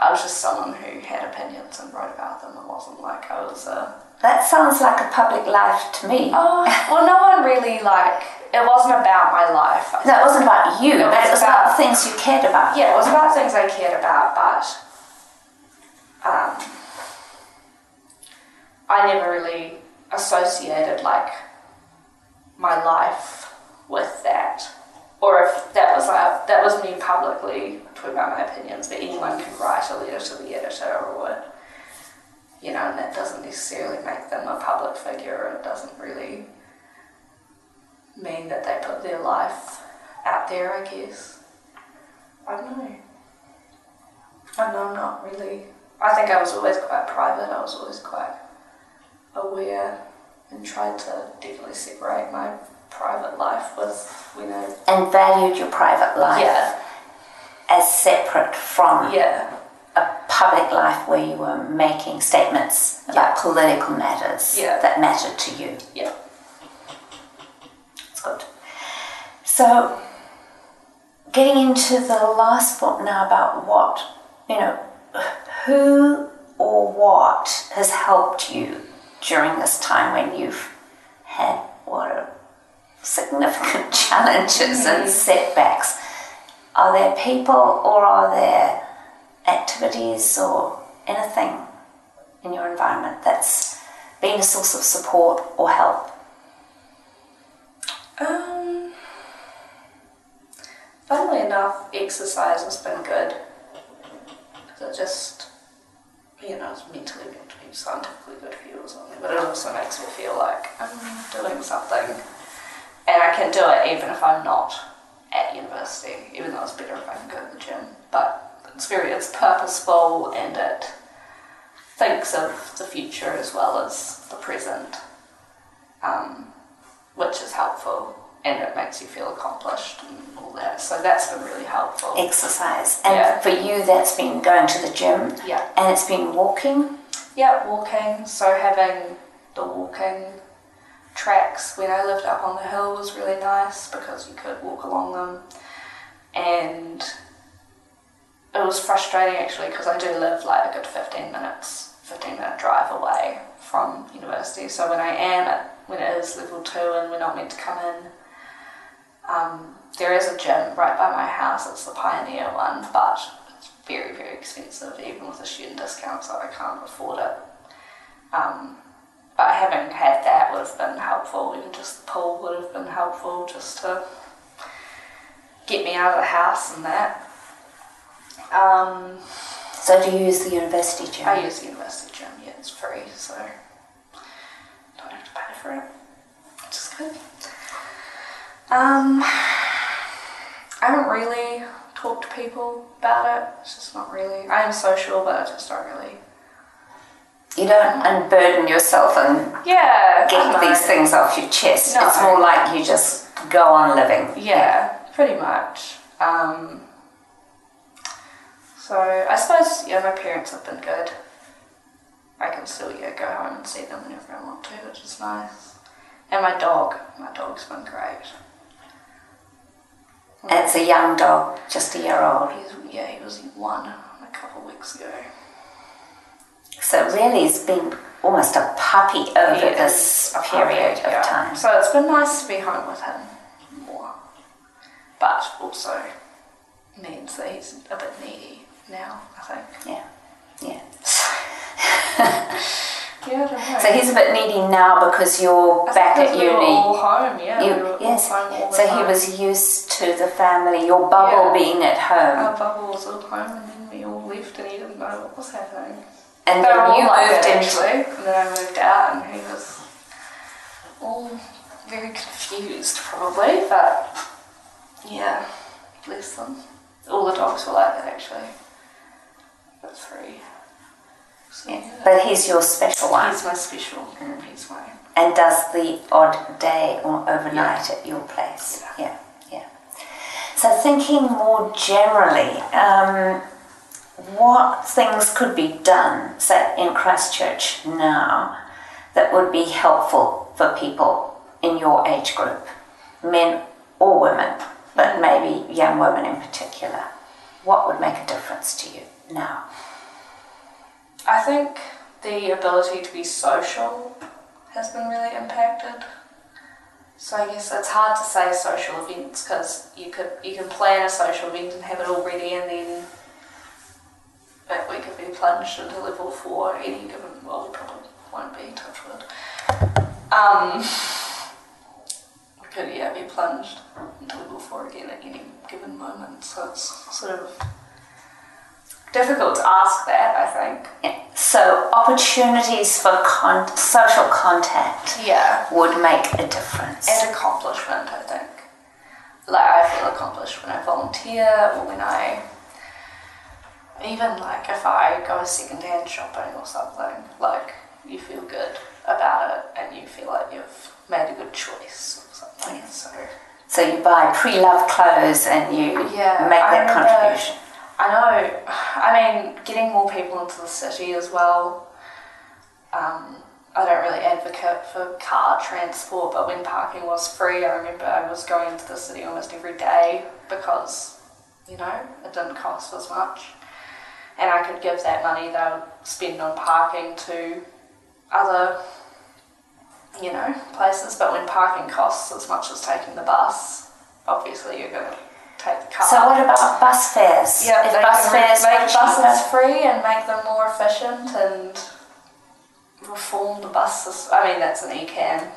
I was just someone who had opinions and wrote about them. It wasn't like I was a, that sounds like a public life to me. oh, well, no one really like, it wasn't about my life. No, it wasn't about you, It was it was about, about- things you cared about. Yeah, it was about things I cared about, but um, I never really associated like my life with that, or if that was like that was me publicly talking about my opinions. But anyone can write a letter to the editor, or what you know, and that doesn't necessarily make them a public figure. It doesn't really mean that they put their life out there. I guess. I don't know. I know I'm not really. I think I was always quite private. I was always quite aware and tried to definitely separate my private life with, you know. And valued your private life Yeah, as separate from yeah, a public life where you were making statements about political matters Yeah. that mattered to you. yeah. It's good. So, getting into the last book now about what, you know, who or what has helped you during this time when you've had what are significant challenges and setbacks. Are there people or are there activities or anything in your environment that's been a source of support or help? Um, funnily enough, exercise has been good. it just, you know, it's mentally be scientifically good for you or something, but it also makes me feel like I'm doing something and I can do it even if I'm not at university, even though it's better if I can go to the gym. But it's very, it's purposeful and it thinks of the future as well as the present. Um, which is helpful and it makes you feel accomplished and all that. So that's been really helpful. exercise. And Yeah. for you, that's been going to the gym Yeah. and it's been walking. Yeah, walking. So having the walking tracks when I lived up on the hill was really nice because you could walk along them. And it was frustrating actually because I do live like a good 15 minutes, 15 minute drive away from university. So when I am at, when it is level two and we're not meant to come in, um, there is a gym right by my house. It's the Pioneer one, but it's very, very expensive, even with a student discount, so I can't afford it. Um, but having had that would have been helpful. Even just the pool would have been helpful, just to get me out of the house and that. Um, So do you use the university gym? I use the university gym. Yeah, it's free, so don't have to pay for it, which is good. Um, I haven't really talked to people about it. It's just not really. I am social, but I just don't really. You don't unburden yourself and Yeah, get know. these things off your chest. No. It's more like you just go on living. Yeah, pretty much. Um, so I suppose yeah, my parents have been good. I can still yeah go home and see them whenever I want to, which is nice. And my dog, my dog's been great. It's a young dog, just a year old. He's yeah, he was one a couple of weeks ago. So really, it's been almost a puppy over He this period puppy, of yeah. time. So it's been nice to be home with him more, but also means that he's a bit needy now. I think. Yeah, yeah. Yeah, I. So he's a bit needy now because you're That's back at because we were uni. all home, yeah. You- we were yes. all home all So he time. was used to the family, your bubble Yeah. being at home. Our bubble was all home, and then we all left, and he didn't know what was happening. And then you like moved actually, and then I moved out, and he was all very confused, probably. But yeah, bless them. All the dogs were like that, actually. at three. So, Yeah. yeah. But he's your special one He's my special. He's my and does the odd day or overnight at your place. Yeah, yeah. So, thinking more generally, um, what things could be done, say, in Christchurch now, that would be helpful for people in your age group, men or women, but maybe young women in particular? What would make a difference to you now? I think the ability to be social has been really impacted. So I guess it's hard to say social events because you could you can plan a social event and have it all ready and then but we could be plunged into level four any given well we probably won't be touch wood. Um we could yeah be plunged into level four again at any given moment. So it's sort of difficult to ask that I think. Yeah. So, opportunities for con- social contact Yeah. would make a difference. and accomplishment, I think. Like I feel accomplished when I volunteer or when I even like if I go secondhand shopping or something, like you feel good about it and you feel like you've made a good choice or something. So So you buy pre-loved clothes and you Yeah, make that remember- contribution. I know. I mean, getting more people into the city as well. Um, I don't really advocate for car transport, but when parking was free, I remember I was going into the city almost every day because, you know, it didn't cost as much. And I could give that money that I would spend on parking to other, you know, places. But when parking costs as much as taking the bus, obviously you're going to take the car. So what about bus fares? Yeah, if bus fares make were cheaper, buses free and make them more efficient and reform the bus system. I mean, that's an ECAN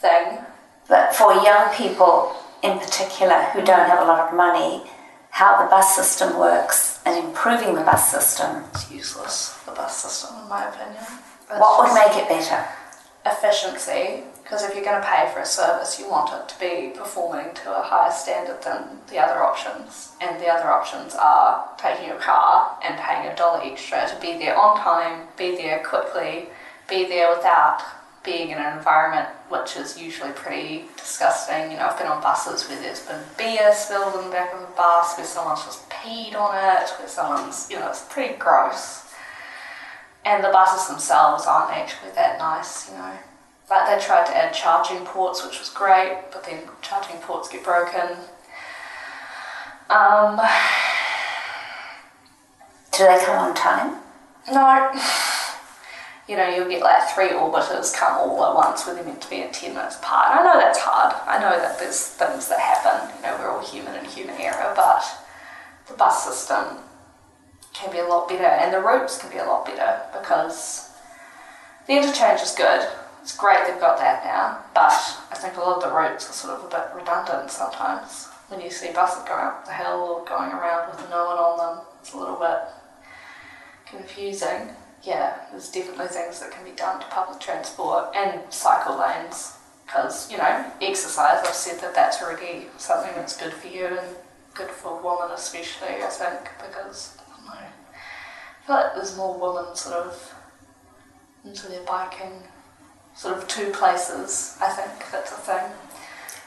thing. but for young people in particular who don't have a lot of money, how the bus system works and improving the bus system, It's useless, the bus system, in my opinion. It's what would make it better? efficiency? Because if you're going to pay for a service, you want it to be performing to a higher standard than the other options. And the other options are taking your car and paying a dollar extra to be there on time, be there quickly, be there without being in an environment which is usually pretty disgusting. You know, I've been on buses where there's been beer spilled in the back of the bus, where someone's just peed on it, where someone's, you know, it's pretty gross. And the buses themselves aren't actually that nice, you know. Like they tried to add charging ports, which was great, but then charging ports get broken. Um, Do they come on time? no, you know, you'll get like three orbiters come all at once when they're meant to be in 10 minutes apart. I know that's hard. I know that there's things that happen. You know, we're all human and human error, but the bus system can be a lot better and the routes can be a lot better because the interchange is good. It's great they've got that now, but I think a lot of the routes are sort of a bit redundant sometimes. When you see buses going up the hill or going around with no one on them, it's a little bit confusing. Yeah, there's definitely things that can be done to public transport and cycle lanes because, you know, exercise, I've said that that's already something that's good for you and good for women especially, I think, because, I don't know, I feel like there's more women sort of into their biking, sort of two places, I think that's a thing.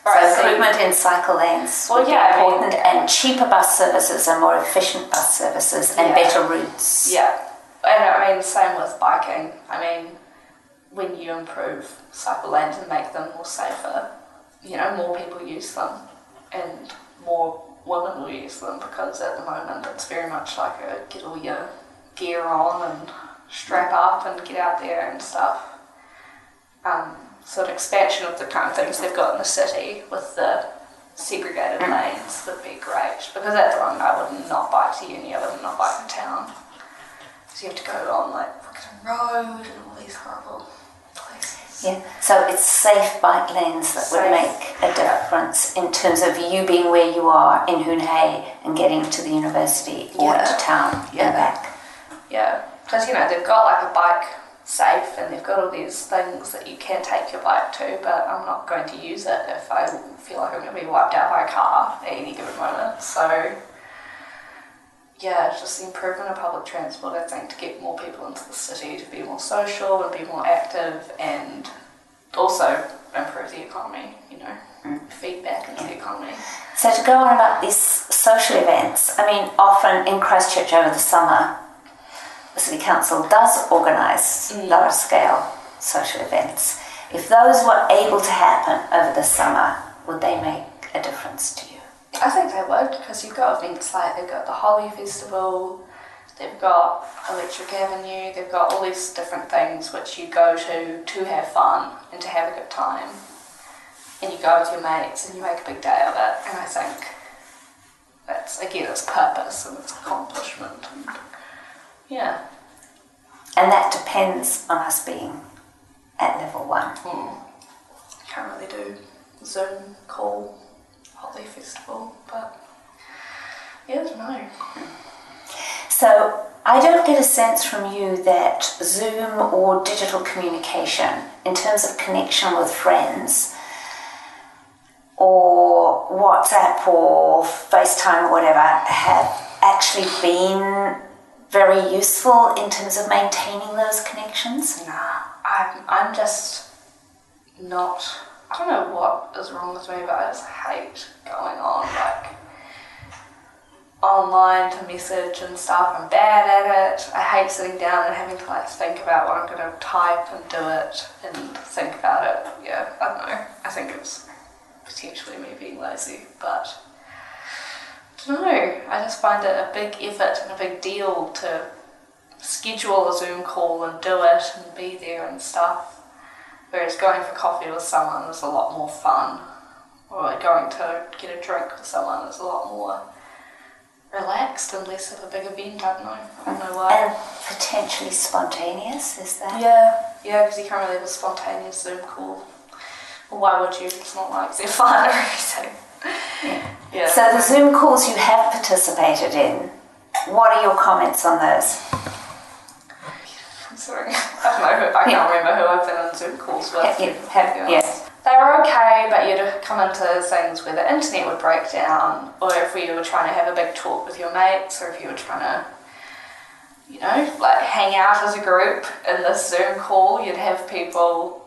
So so- improvement in cycle lanes Well, yeah, I mean- important, and cheaper bus services and more efficient bus services and Yeah. better routes. Yeah, and I mean, same with biking. I mean, when you improve cycle lanes and make them more safer, you know, more people use them and more women will use them because at the moment it's very much like a get all your gear on and strap up and get out there and stuff. Um, so an expansion of the kind of things they've got in the city with the segregated lanes would be great because at the moment I would not bike to uni, I would not bike to town. So you have to go on like Brooklyn Road and all these horrible places. Yeah, so it's safe bike lanes that would make a difference in terms of you being where you are in Hoon Hay and getting to the university or Yeah. to town Yeah. and back. Yeah, because you know they've got like a bike safe and they've got all these things that you can take your bike to, but I'm not going to use it if I feel like I'm going to be wiped out by a car at any given moment. So yeah, just the improvement of public transport, I think, to get more people into the city, to be more social and be more active, and also improve the economy, you know, mm. feedback into the economy. So, to go on about these social events, I mean, often in Christchurch over the summer, the City Council does organise mm. large scale social events. If those were able to happen over the summer, would they make a difference to you? I think they would because you've got events like they've got the Holi Festival, they've got Electric Avenue, they've got all these different things which you go to to have fun and to have a good time. And you go with your mates and you make a big day of it. And I think that's again its purpose and its accomplishment. And, yeah. And that depends on us being at level one. Mm. Can't really do Zoom call Holi Festival, but yeah, I don't know. So I don't get a sense from you that Zoom or digital communication, in terms of connection with friends, or WhatsApp or FaceTime or whatever, have actually been very useful in terms of maintaining those connections? Nah, I'm, I'm just not I don't know what is wrong with me, but I just hate going on like online to message and stuff. I'm bad at it. I hate sitting down and having to like think about what I'm going to type and do it and think about it. Yeah, I don't know. I think it's potentially me being lazy, but I don't know. I just find it a big effort and a big deal to schedule a Zoom call and do it and be there and stuff. Whereas going for coffee with someone is a lot more fun. Or going to get a drink with someone is a lot more relaxed and less of a big event. I don't know. I don't know why. And potentially spontaneous, is that? Yeah, yeah, because you can't really have a spontaneous Zoom call. Well, why would you? It's not like they're fun or anything. Yeah. yeah. So the Zoom calls you have participated in, what are your comments on those? Sorry. I don't know, who, I can't remember who I've been on Zoom calls with. Have, have, yes. They were okay, but you'd come into things where the internet would break down, or if you were trying to have a big talk with your mates, or if you were trying to, you know, like hang out as a group in this Zoom call, you'd have people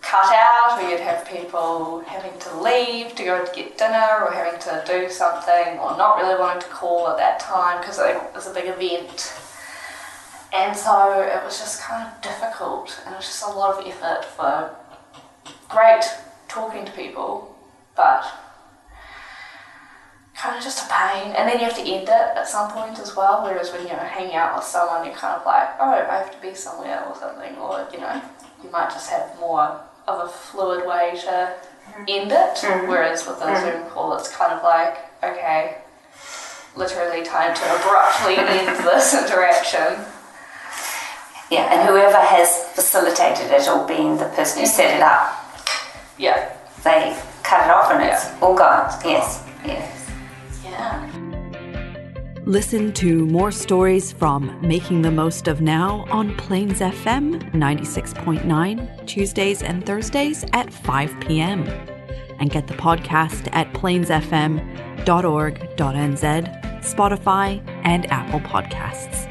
cut out, or you'd have people having to leave to go to get dinner, or having to do something, or not really wanting to call at that time because it was a big event. And so it was just kind of difficult, and it was just a lot of effort for great talking to people, but kind of just a pain. And then you have to end it at some point as well. Whereas when you're hanging out with someone, you're kind of like, oh, I have to be somewhere or something, or you know, you might just have more of a fluid way to end it. Mm-hmm. Whereas with a mm-hmm. Zoom call, it's kind of like, okay, literally time to abruptly end this interaction. Yeah, and whoever has facilitated it or been the person who set it up, yeah, they cut it off and it's yeah. all gone. Yes, yes. Yeah. Listen to more stories from Making the Most of Now on Plains FM 96.9, Tuesdays and Thursdays at 5 p.m. And get the podcast at plainsfm.org.nz, Spotify, and Apple Podcasts.